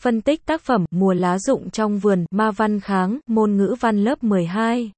Phân tích tác phẩm Mùa lá rụng trong vườn, Ma Văn Kháng, môn ngữ văn lớp 12.